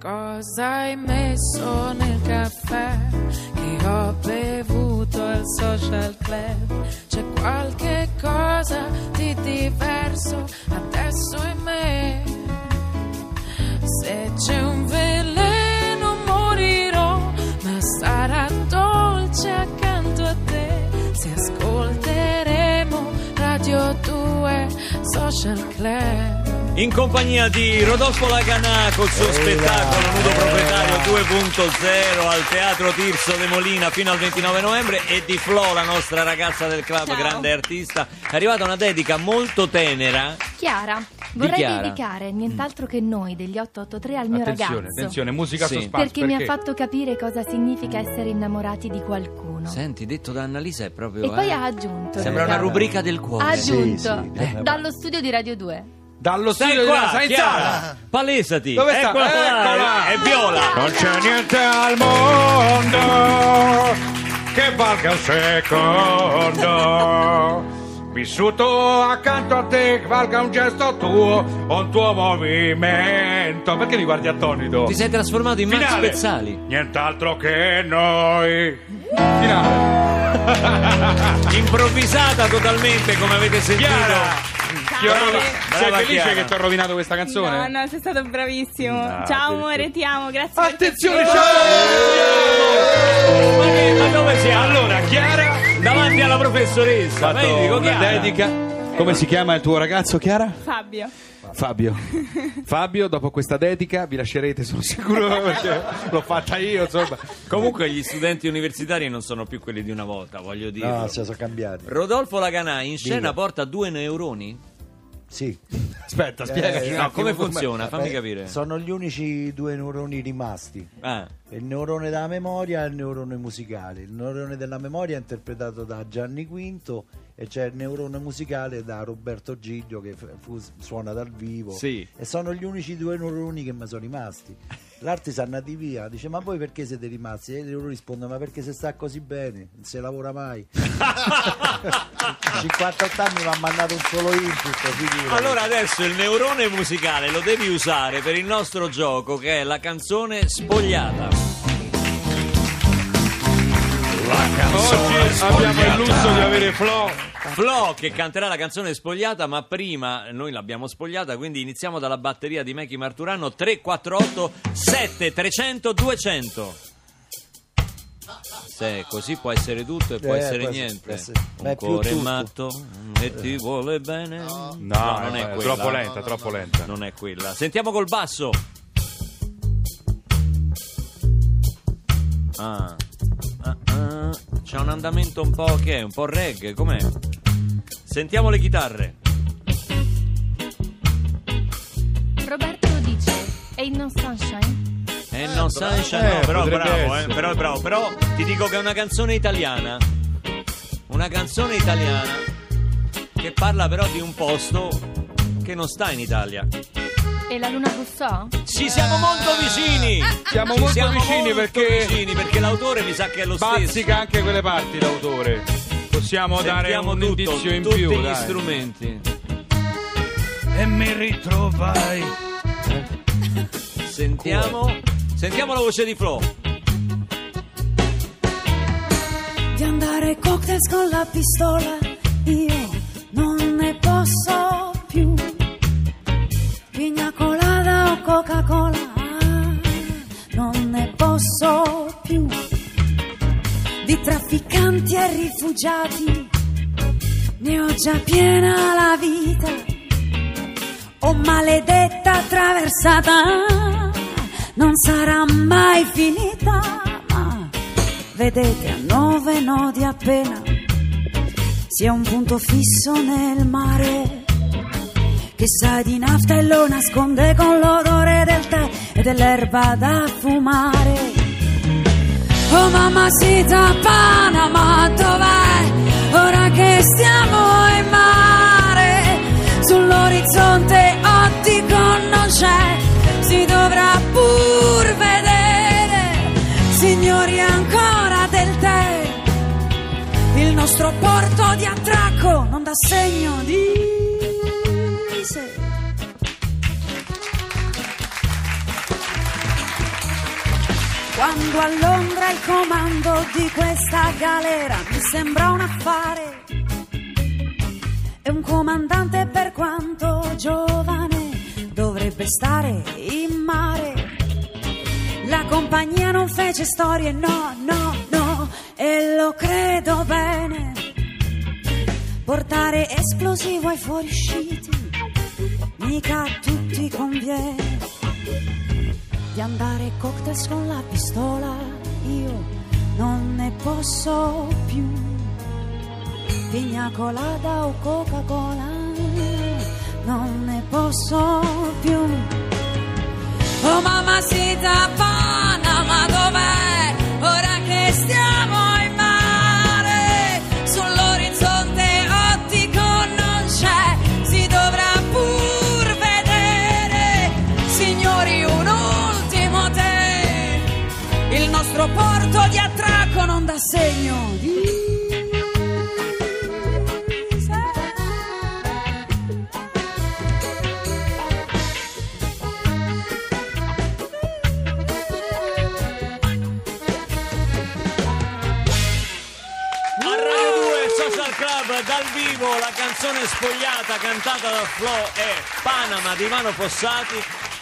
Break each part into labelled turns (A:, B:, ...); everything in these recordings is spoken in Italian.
A: cosa hai messo nel caffè che ho bevuto al social club? C'è qualche cosa di diverso adesso in me. Se c'è un veleno morirò, ma sarà dolce accanto a te. Se ascolteremo Radio 2 Social Club.
B: In compagnia di Rodolfo Laganà col suo spettacolo Nudo Proprietario 2.0 al Teatro Tirso de Molina fino al 29 novembre e di Flo, la nostra ragazza del club,
C: Ciao.
B: grande artista. È arrivata una dedica molto tenera.
C: Chiara, vorrei
B: Chiara.
C: dedicare nient'altro che noi degli 883 al mio
D: Attenzione,
C: ragazzo.
D: attenzione, musica
B: Sì.
D: suspense.
C: Perché, mi ha fatto capire cosa significa essere innamorati di qualcuno.
B: Senti, detto da Annalisa è proprio...
C: E poi
B: eh,
C: ha aggiunto.
B: Sembra una rubrica del
C: Ha
B: cuore.
C: aggiunto
E: Sì, sì.
C: dallo studio di Radio 2.
D: Dallo
B: Stai
D: studio
B: qua. Chiara, palesati.
D: Dove sta?
B: Eccola là,
D: Eccola.
B: È viola.
D: Non c'è niente al mondo che valga un secondo. Vissuto accanto a te, che valga un gesto tuo o un tuo movimento. Perché mi guardi attonito?
B: Ti sei trasformato in Max
D: Finale.
B: Pezzali.
D: Nient'altro che noi. Finale.
B: Improvvisata totalmente, come avete sentito.
D: Chiara. Chiara, sei felice
B: Chiara.
D: che ti ho rovinato questa canzone?
F: No, no, sei stato bravissimo.
D: Ah,
F: Ciao amore, ti amo, grazie.
D: Attenzione,
F: per-
D: ciao!
B: Ma, che- ma dove siamo?
D: Allora, Chiara,
B: Davanti alla professoressa. dico Chiara.
D: dedica. Come si chiama il tuo ragazzo, Chiara?
F: Fabio.
D: Fabio. Fabio, dopo questa dedica vi lascerete, sono sicuro, perché l'ho fatta io, insomma.
B: Comunque gli studenti universitari non sono più quelli di una volta, voglio dire.
E: No, si sono cambiati.
B: Rodolfo Laganà in scena
E: Dica.
B: porta due neuroni?
E: Sì.
D: Aspetta, spiegaci.
E: Eh,
B: No, come funziona? Fammi
E: Beh,
B: capire.
E: Sono gli unici due neuroni rimasti.
B: Ah,
E: Il neurone della memoria e il neurone musicale. Il neurone della memoria è interpretato da Gianni Quinto e c'è il neurone musicale da Roberto Giglio che fu- suona dal vivo.
B: Sì.
E: E sono gli unici due neuroni che mi sono rimasti. È andati via, dice ma voi perché siete rimasti? E loro rispondono ma perché se sta così bene, non si lavora mai. 58 anni mi ha mandato un solo input. figurati.
B: allora adesso il neurone musicale lo devi usare per il nostro gioco che è la canzone spogliata.
D: Oggi abbiamo il lusso di avere Flo.
B: Flo che canterà la canzone spogliata, ma prima noi l'abbiamo spogliata, quindi iniziamo dalla batteria di Mechi Marturano 348 7300 200. Se così può essere tutto e può
E: Eh,
B: essere
E: può-
B: niente.
E: può essere- ma
B: Un
E: è più
B: cuore
E: tutto.
B: matto e ti vuole bene. No, non è,
D: è
B: quella.
D: troppo lenta, troppo lenta.
B: Non è quella. Sentiamo col basso. Ah. Ah, ah. C'è un andamento un po' che è? Un po' reggae, com'è? Sentiamo le chitarre.
C: Roberto dice: E il No Sunshine?
B: Eh, no, Sunshine, no,
D: Eh,
B: però bravo, eh, però è bravo. Però ti dico che è una canzone italiana. Una canzone italiana che parla però di un posto che non sta in Italia.
C: E la Luna Rousseau?
B: Ci siamo molto vicini!
D: Siamo
B: Ci
D: molto
B: siamo
D: vicini
B: molto
D: perché
B: vicini perché l'autore mi sa che è lo stesso.
D: bazzica anche quelle parti l'autore. Possiamo dare
B: Sentiamo
D: un
B: tutto,
D: indizio in
B: tutti
D: più,
B: gli
D: dai.
B: strumenti.
D: E mi ritrovai.
B: Sentiamo, sentiamo la voce di Flo.
G: di andare ai cocktail con la pistola io rifugiati. Ne ho già piena la vita oh maledetta attraversata non sarà mai finita ma vedete a nove nodi appena sia un punto fisso nel mare che sa di nafta e lo nasconde con l'odore del tè e dell'erba da fumare oh mamma sita Panama dov'è? Ora che stiamo in mare sull'orizzonte ottico non c'è. Si dovrà pur vedere signori ancora del tè. Il nostro porto di attracco non dà segno di sé Quando a Londra il comando di questa galera mi sembra un affare. E un comandante per quanto giovane dovrebbe stare in mare. La compagnia non fece storie, no, no, no, e lo credo bene. Portare esplosivo ai fuoriusciti, mica a tutti conviene. Di andare cocktails con la pistola, io non ne posso più. Pigna colada o Coca-Cola, non ne posso più. Oh mamacita Panama
B: canzone spogliata cantata da Flo è Panama di Mano Fossati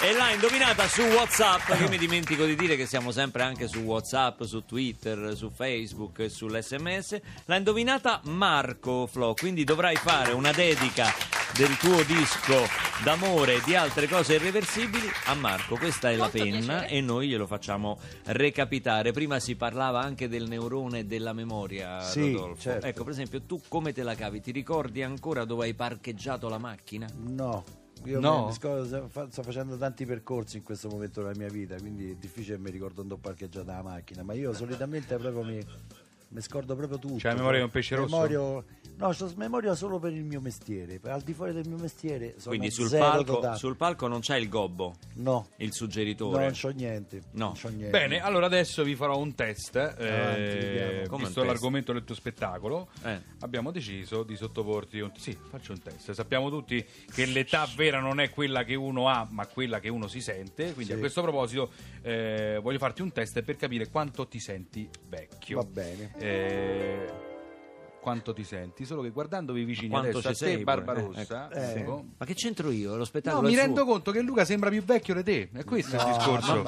B: e l'ha indovinata su Whatsapp che mi dimentico di dire che siamo sempre anche su Whatsapp, su Twitter, su Facebook e sull'SMS. L'ha indovinata Marco Flo quindi dovrai fare una dedica del tuo disco d'amore e di altre cose irreversibili a Marco questa è la penna e noi glielo facciamo recapitare prima si parlava anche del neurone e della memoria
E: Sì,
B: Rodolfo
E: certo.
B: ecco per esempio tu come te la cavi ti ricordi ancora dove hai parcheggiato la macchina?
E: No, io
B: No?
E: mi scordo- sto facendo tanti percorsi in questo momento della mia vita, quindi è difficile che mi ricordo dove ho parcheggiato la macchina, ma io solitamente proprio mi, mi scordo proprio tutto.
D: C'hai la memoria di un pesce rosso?
E: Memorio- no, ho memoria solo per il mio mestiere, per- al di fuori del mio mestiere sono
B: quindi sul
E: zero
B: palco, sul palco non c'è il gobbo
E: No,
B: il
E: no,
B: suggeritore
E: non c'ho niente.
B: No.
E: non c'ho niente.
D: Bene, allora adesso vi farò un test. eh.
B: Come
D: visto
B: un test?
D: l'argomento del tuo spettacolo,
B: Eh.
D: abbiamo deciso di sottoporti un... Sì, faccio un test. Sappiamo tutti che l'età vera non è quella che uno ha, ma quella che uno si sente. Quindi
E: Sì.
D: a questo proposito eh, voglio farti un test per capire quanto ti senti vecchio.
E: Va bene.
D: Eh, quanto ti senti? Solo che guardandovi vicini
B: Quanto
D: adesso a te,
B: sei pure,
D: Barbarossa,
B: eh,
E: ecco.
D: ecco,
B: ma che c'entro io? Lo
D: No,
B: spettacolo
D: mi
B: è
D: rendo
B: suo.
D: conto che Luca sembra più vecchio di te, è questo il
E: No,
D: discorso.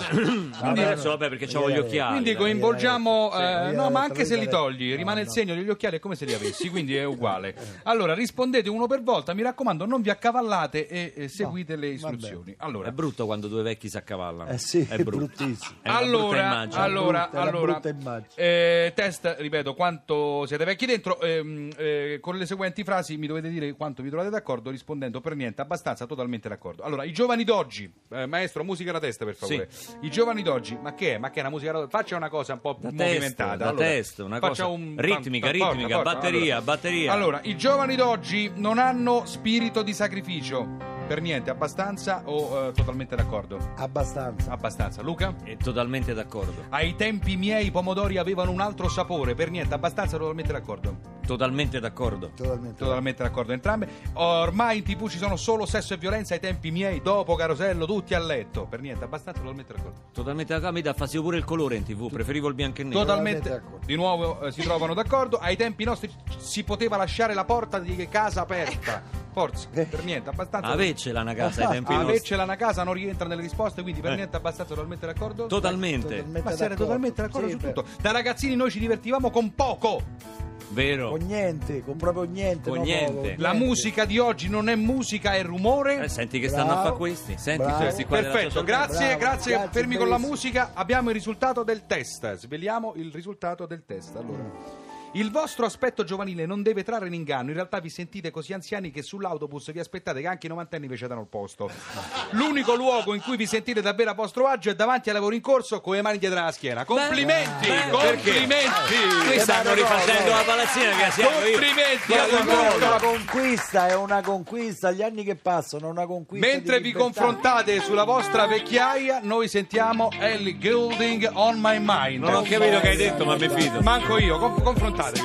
B: Quindi adesso vabbè perché c'ho gli occhiali
D: Quindi coinvolgiamo, eh, no, ma anche se li togli,
E: no,
D: rimane il
E: no.
D: segno degli occhiali, è come se li avessi, quindi è uguale. Allora, rispondete uno per volta, mi raccomando, non vi accavallate e eh, seguite le
E: vabbè.
D: istruzioni.
B: È
D: Allora,
B: brutto quando due vecchi si accavallano.
E: Eh sì, è
B: brutto.
E: bruttissimo.
B: È
D: allora,
B: immagine.
D: allora,
E: è
D: allora,
E: brutta immagine.
D: eh, test, ripeto, quanto siete vecchi dentro, ehm, eh, con le seguenti frasi mi dovete dire quanto vi trovate d'accordo rispondendo per niente, abbastanza, totalmente d'accordo. Allora, i giovani d'oggi, eh, maestro, musica alla testa per favore. I giovani d'oggi, ma che è? Ma che è una musica alla Faccia una cosa un po'
B: Da
D: movimentata.
B: testa, da
D: Allora,
B: testa, una
D: faccia
B: cosa
D: un-
B: ritmica,
D: forza,
B: ritmica,
D: forza.
B: batteria,
D: Allora,
B: batteria.
D: Allora, i giovani d'oggi non hanno spirito di sacrificio. Per niente, abbastanza o eh, totalmente d'accordo?
E: Abbastanza.
D: Abbastanza. Luca?
B: È totalmente d'accordo.
D: Ai tempi miei i pomodori avevano un altro sapore, per niente, abbastanza totalmente d'accordo.
B: Totalmente d'accordo.
E: Totalmente.
D: Totalmente d'accordo entrambe. Ormai in tv ci sono solo sesso e violenza ai tempi miei, dopo Carosello, tutti a letto. Per niente, abbastanza totalmente d'accordo.
B: Totalmente d'accordo. Mi dà fastidio pure il colore in tv, preferivo il bianco e nero.
D: Totalmente,
E: Totalmente d'accordo.
D: di nuovo eh, si trovano d'accordo. Ai tempi nostri si poteva lasciare la porta di casa aperta. Forza, per niente, abbastanza.
B: Avecela una casa ai tempi nostri.
D: Avercela una casa non rientra nelle risposte, quindi per
B: Eh.
D: niente abbastanza totalmente d'accordo.
B: Totalmente.
E: Totalmente
D: Ma siete
E: d'accordo.
D: totalmente d'accordo
E: Sì,
D: su
E: beh,
D: tutto. Da ragazzini noi ci divertivamo con poco.
B: Vero.
E: Con niente, con proprio niente.
B: Con
E: no,
B: niente.
E: poco,
D: La
E: niente.
D: musica di oggi non è musica, è rumore.
B: Eh, senti che stanno a fare questi. Senti
E: Bravo.
B: questi qua
D: Perfetto, grazie,
E: Bravo,
D: grazie,
E: grazie,
D: fermi con la musica. Abbiamo il risultato del test. Sveliamo il risultato del test. Allora. Il vostro aspetto giovanile non deve trarre in inganno, in realtà vi sentite così anziani che sull'autobus vi aspettate che anche i novantenni vi cedano il posto. L'unico luogo in cui vi sentite davvero a vostro agio è davanti ai lavori in corso con le mani dietro la schiena. Complimenti!
B: beh,
D: complimenti!
B: Qui stanno rifacendo la palazzina che siamo.
D: Complimenti
E: una conquista, è una conquista. Gli anni che passano, è una conquista.
D: Mentre vi confrontate sulla vostra vecchiaia, noi sentiamo Ellie Goulding on my mind.
B: Non ho capito che hai detto, ma mi fido.
D: Manco io,
H: out.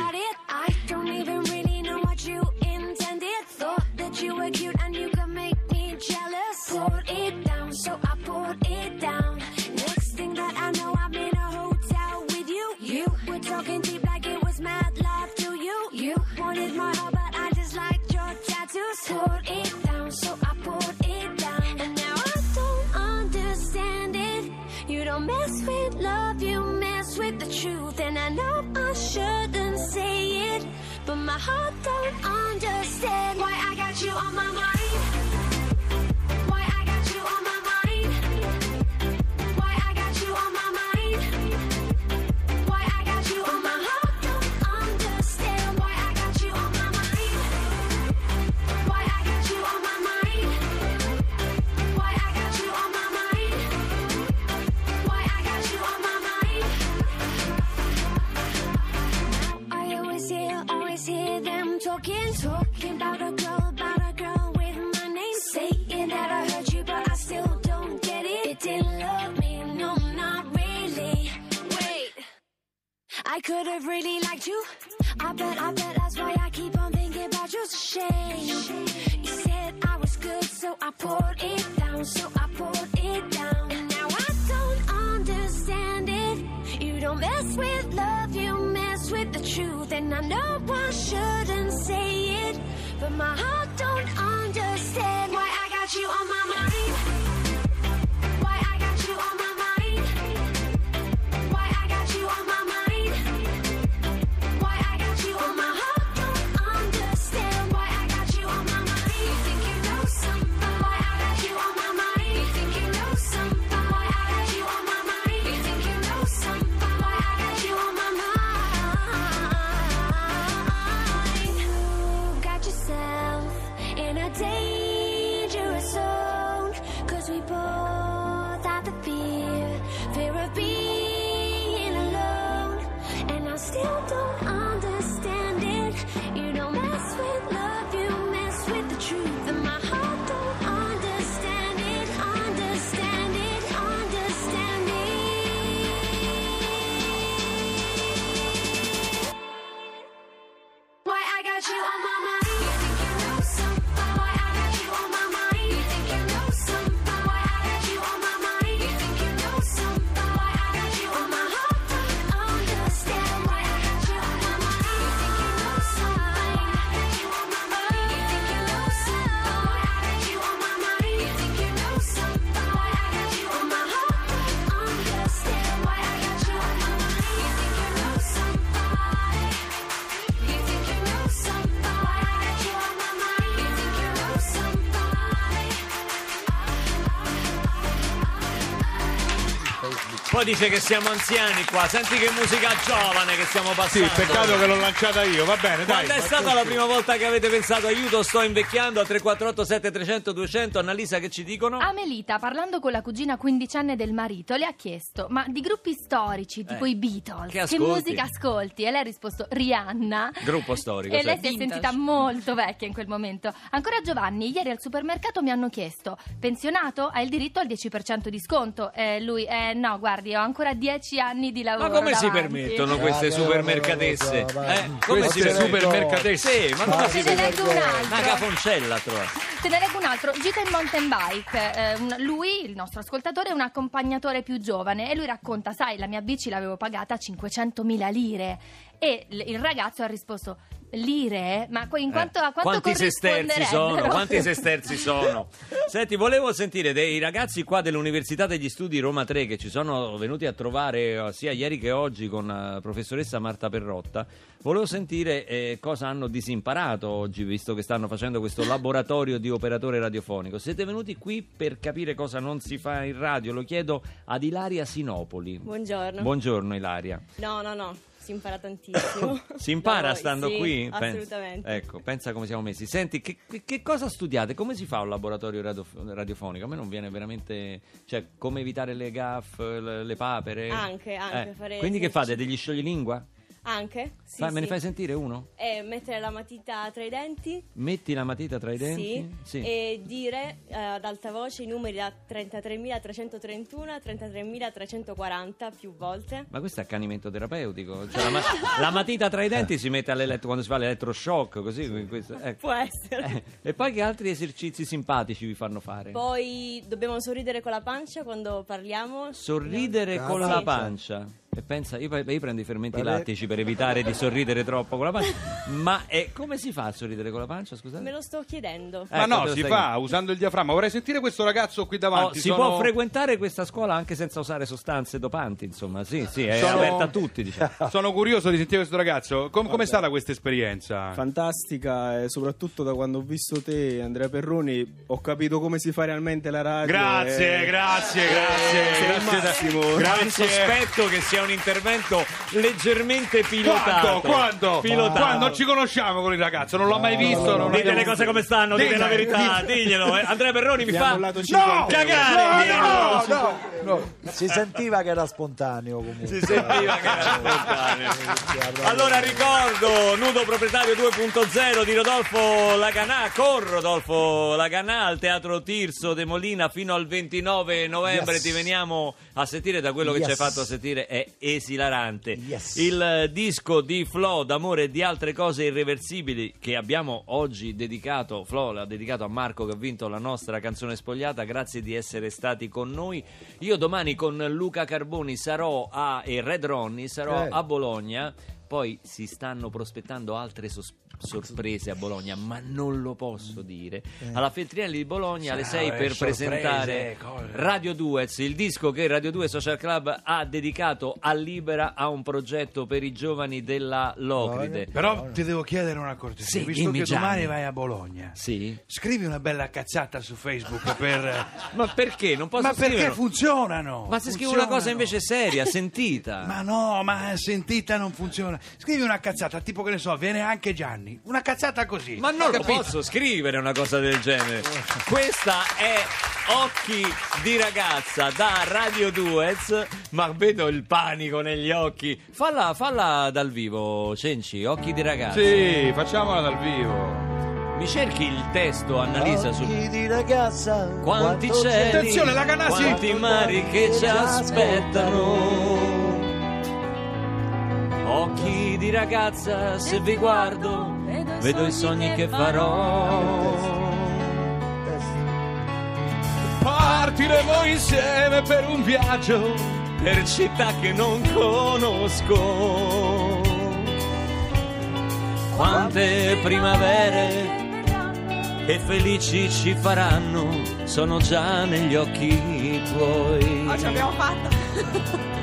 H: I don't even really know what you intended. Thought that you were cute and you could make me jealous. Poured it down, so I poured it down. Next thing that I know, I'm in a hotel with you. You were talking deep like it was mad love to you. You wanted my heart, but I just liked your tattoos. Poured it down, so don't mess with love, you mess with the truth. And I know I shouldn't say it, but my heart don't understand why I got you on my mind. Talking, talking about a girl, about a girl with my name. Saying that I heard you, but I still don't get it. It didn't love me, no, not really. Wait. I could have really liked you. I bet, I bet that's why I keep on thinking about you. Shame. You said I was good, so I poured it down, so I poured it down. And now I don't understand it. You don't mess with love, you mess with the truth. And I know I shouldn't say it, but my heart don't understand why I got you on my mind.
B: Poi dice che siamo anziani qua, senti che musica giovane che stiamo
I: Sì,
B: passando.
I: peccato che l'ho lanciata io, va bene, dai.
B: Quando è stata la prima volta che avete pensato aiuto sto invecchiando a 348 7300 200 Annalisa che ci dicono?
C: Amelita, parlando con la cugina quindicenne del marito, le ha chiesto: Ma di gruppi storici, tipo
B: Eh,
C: i Beatles,
B: che ascolti?
C: musica ascolti? E lei ha risposto: Rihanna.
B: Gruppo storico.
C: E
B: sì.
C: lei si è
F: Vintage.
C: sentita molto vecchia in quel momento. Ancora Giovanni, ieri al supermercato mi hanno chiesto: pensionato? Hai il diritto al 10% di sconto? E lui, eh no, guardi, ho ancora 10 anni di lavoro.
B: Ma come si
C: davanti."
B: permettono queste
E: Ah,
B: supermercatesse?
E: non.
B: Eh, come si
I: Queste
B: permettono?
I: supermercatesse.
B: Sì, ma come
E: Ma
B: si
C: Te ne
B: permettono?
C: leggo un
B: Una
C: altro.
B: cafoncella trova.
C: Te ne leggo un altro, gita in mountain bike. Eh, un- lui, il nostro ascoltatore, è un accompagnatore più giovane e lui racconta: Sai, la mia bici l'avevo pagata 500.000 lire. E l- il ragazzo ha risposto: Lire? Ma in quanto, a quanto
B: quanti sesterzi sono?
C: corrisponderebbero?"
B: Quanti sesterzi sono? Senti, volevo sentire dei ragazzi qua dell'Università degli Studi Roma 3 che ci sono venuti a trovare eh, sia ieri che oggi con la professoressa Marta Perrotta. Volevo sentire eh, cosa hanno disimparato oggi, visto che stanno facendo questo laboratorio di operatore radiofonico. Siete venuti qui per capire cosa non si fa in radio? Lo chiedo ad Ilaria Sinopoli.
F: Buongiorno.
B: Buongiorno Ilaria.
F: no, no, no, si impara tantissimo.
B: Si impara
F: voi,
B: stando
F: sì,
B: qui? Pensa-
F: Assolutamente.
B: ecco, pensa come siamo messi. Senti, che, che- cosa studiate? Come si fa un laboratorio radio- radiofonico? A me non viene veramente... Cioè, come evitare le gaffe, le, le papere?
F: Anche, anche, fare
B: Quindi che fate? Degli scioglilingua?
F: Anche? Sì,
B: Fa- Me ne
F: sì.
B: fai sentire uno?
F: E mettere la matita tra i denti.
B: Metti la matita tra i denti?
F: Sì, e dire eh, ad alta voce i numeri da 33.331 a 33.340 più volte.
B: Ma questo è accanimento terapeutico. Cioè, la, ma- la matita tra i denti si mette all'elettro quando si fa l'elettroshock, così. questo- ecco.
F: Può essere.
B: Eh, E poi che altri esercizi simpatici vi fanno fare?
F: Poi dobbiamo sorridere con la pancia quando parliamo.
B: Sorridere
E: No.
B: con
E: Sì.
B: la pancia. E pensa, io, io prendo i fermenti
E: Vabbè.
B: lattici per evitare di sorridere troppo con la pancia, ma è, come si fa a sorridere con la pancia, scusate?
F: Me lo sto chiedendo.
D: Ma
B: Ecco,
D: no, si
B: stai-
D: fa usando il diaframma. Vorrei sentire questo ragazzo qui
B: Oh,
D: davanti.
B: si
D: sono-
B: può frequentare questa scuola anche senza usare sostanze dopanti, insomma, sì, sì, è
D: Sono-
B: aperta a tutti, diciamo.
D: Sono curioso di sentire questo ragazzo. Com- com'è stata questa esperienza?
J: Fantastica, e soprattutto da quando ho visto te, Andrea Perroni, ho capito come si fa realmente la radio.
D: Grazie,
J: e-
D: grazie, grazie.
J: il
D: grazie,
J: massimo.
B: Ho il
D: grazie.
B: sospetto che sia un intervento leggermente pilotato.
D: Quando? Quando?
B: Pilotato.
D: Quando? Non ci conosciamo con il ragazzo, non l'ho mai visto. non
B: Dite le cose come stanno, dite
D: Dite-
B: la verità, diglielo. eh. Andrea Perroni mi fa
D: No!
J: 50.
B: cagare.
D: No,
B: diglielo.
D: no, no.
E: Si sentiva che era spontaneo comunque.
B: Si sentiva che era spontaneo. Allora ricordo Nudo Proprietario 2.0 di Rodolfo Laganà con Rodolfo Laganà al Teatro Tirso de Molina fino al 29 novembre
E: Yes.
B: ti veniamo a sentire da quello che
E: Yes.
B: ci hai fatto sentire è esilarante
E: Yes.
B: il eh, disco di Flo d'amore e di altre cose irreversibili che abbiamo oggi dedicato Flo l'ha dedicato a Marco che ha vinto la nostra canzone spogliata grazie di essere stati con noi io domani con Luca Carboni sarò a e Red Ronnie sarò
E: Eh.
B: a Bologna poi si stanno prospettando altre sos- sorprese a Bologna, ma non lo posso dire. Alla Feltrinelli di Bologna alle 6 per presentare Radio Duets, il disco che Radio 2 Social Club ha dedicato a Libera a un progetto per i giovani della Locride.
K: Però ti devo chiedere una cortesia,
B: Sì,
K: visto che domani
B: Gianni.
K: vai a Bologna.
B: Sì?
K: Scrivi una bella cazzata su Facebook per...
B: Ma perché? Non posso
K: ma perché
B: scriverlo?
K: funzionano?
B: Ma se scrivo una cosa
K: Funzionano.
B: invece seria, sentita.
K: Ma no, ma sentita non funziona. Scrivi una cazzata, tipo che ne so, viene anche Gianni. Una cazzata così.
B: Ma non lo
K: Capito?
B: posso scrivere una cosa del genere. Questa è Occhi di ragazza da Radio Duets, ma vedo il panico negli occhi. Falla, falla dal vivo, Cenci, Occhi di ragazza.
D: Sì, facciamola dal vivo.
B: Mi cerchi il testo, Annalisa, su
E: Occhi di ragazza
B: quanti cieli,
D: Attenzione, la Ganassi!
B: quanti mari che ci aspettano. Occhi di ragazza, se vi guardo, vedo i sogni che farò.
D: Partiremo insieme per un viaggio.
B: per città che non conosco. Quante primavere e felici ci faranno, sono già negli occhi tuoi.
F: ce l'abbiamo fatta.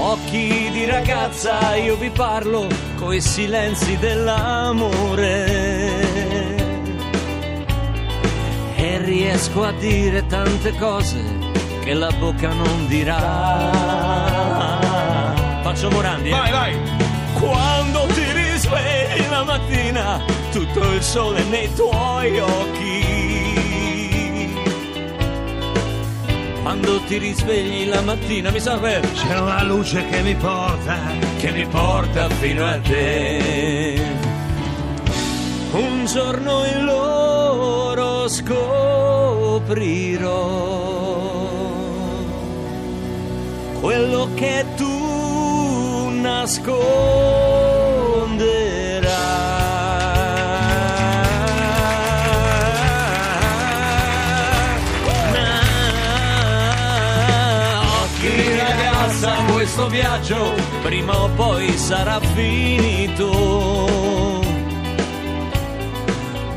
B: Occhi di ragazza, io vi parlo coi silenzi dell'amore. E riesco a dire tante cose che la bocca non dirà. Faccio Morandi. eh.
D: Vai, vai.
B: Quando ti risvegli la mattina, tutto il sole nei tuoi occhi. Quando ti risvegli la mattina mi serve
K: C'è una luce che mi porta.
B: che mi porta fino a te. Un giorno in loro scoprirò quello che tu nasconderai. Questo viaggio prima o poi sarà finito.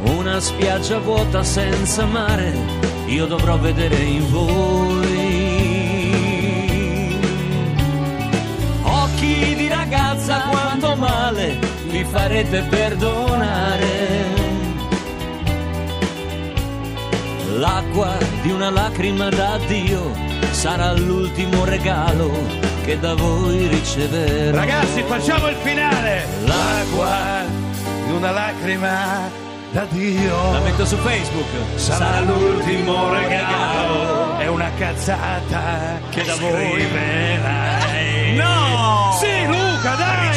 B: Una spiaggia vuota senza mare, io dovrò vedere in voi. Occhi di ragazza, quanto male vi farete perdonare. L'acqua di una lacrima d'addio sarà l'ultimo regalo che da voi riceverò.
K: Ragazzi, facciamo il finale.
B: L'acqua
K: Di una lacrima da Dio.
B: La metto su Facebook.
K: Sarà l'ultimo regalo. È una cazzata
B: Che da voi-
K: scriverai.
B: No!
K: Sì, Luca, dai!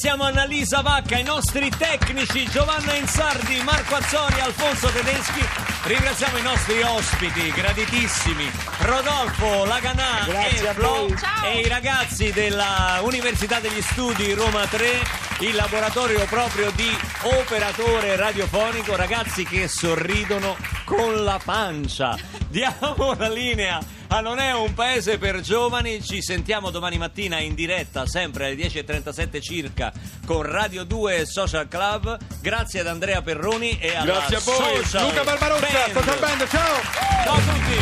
B: Ringraziamo Annalisa Vacca, i nostri tecnici Giovanna Insardi, Marco Azzori, Alfonso Tedeschi. Ringraziamo i nostri ospiti graditissimi, Rodolfo Laganà
E: Grazie
B: e Flo e i ragazzi della Università degli Studi Roma 3, il laboratorio proprio di operatore radiofonico, ragazzi che sorridono con la pancia. Diamo la linea a Non è un paese per giovani, ci sentiamo domani mattina in diretta sempre alle 10.37 circa con Radio 2 Social Club. Grazie ad Andrea Perroni e alla
I: Grazie a voi.
B: Social
I: Luca Barbarossa,
B: Band.
I: Social Band, ciao.
B: Ciao a tutti.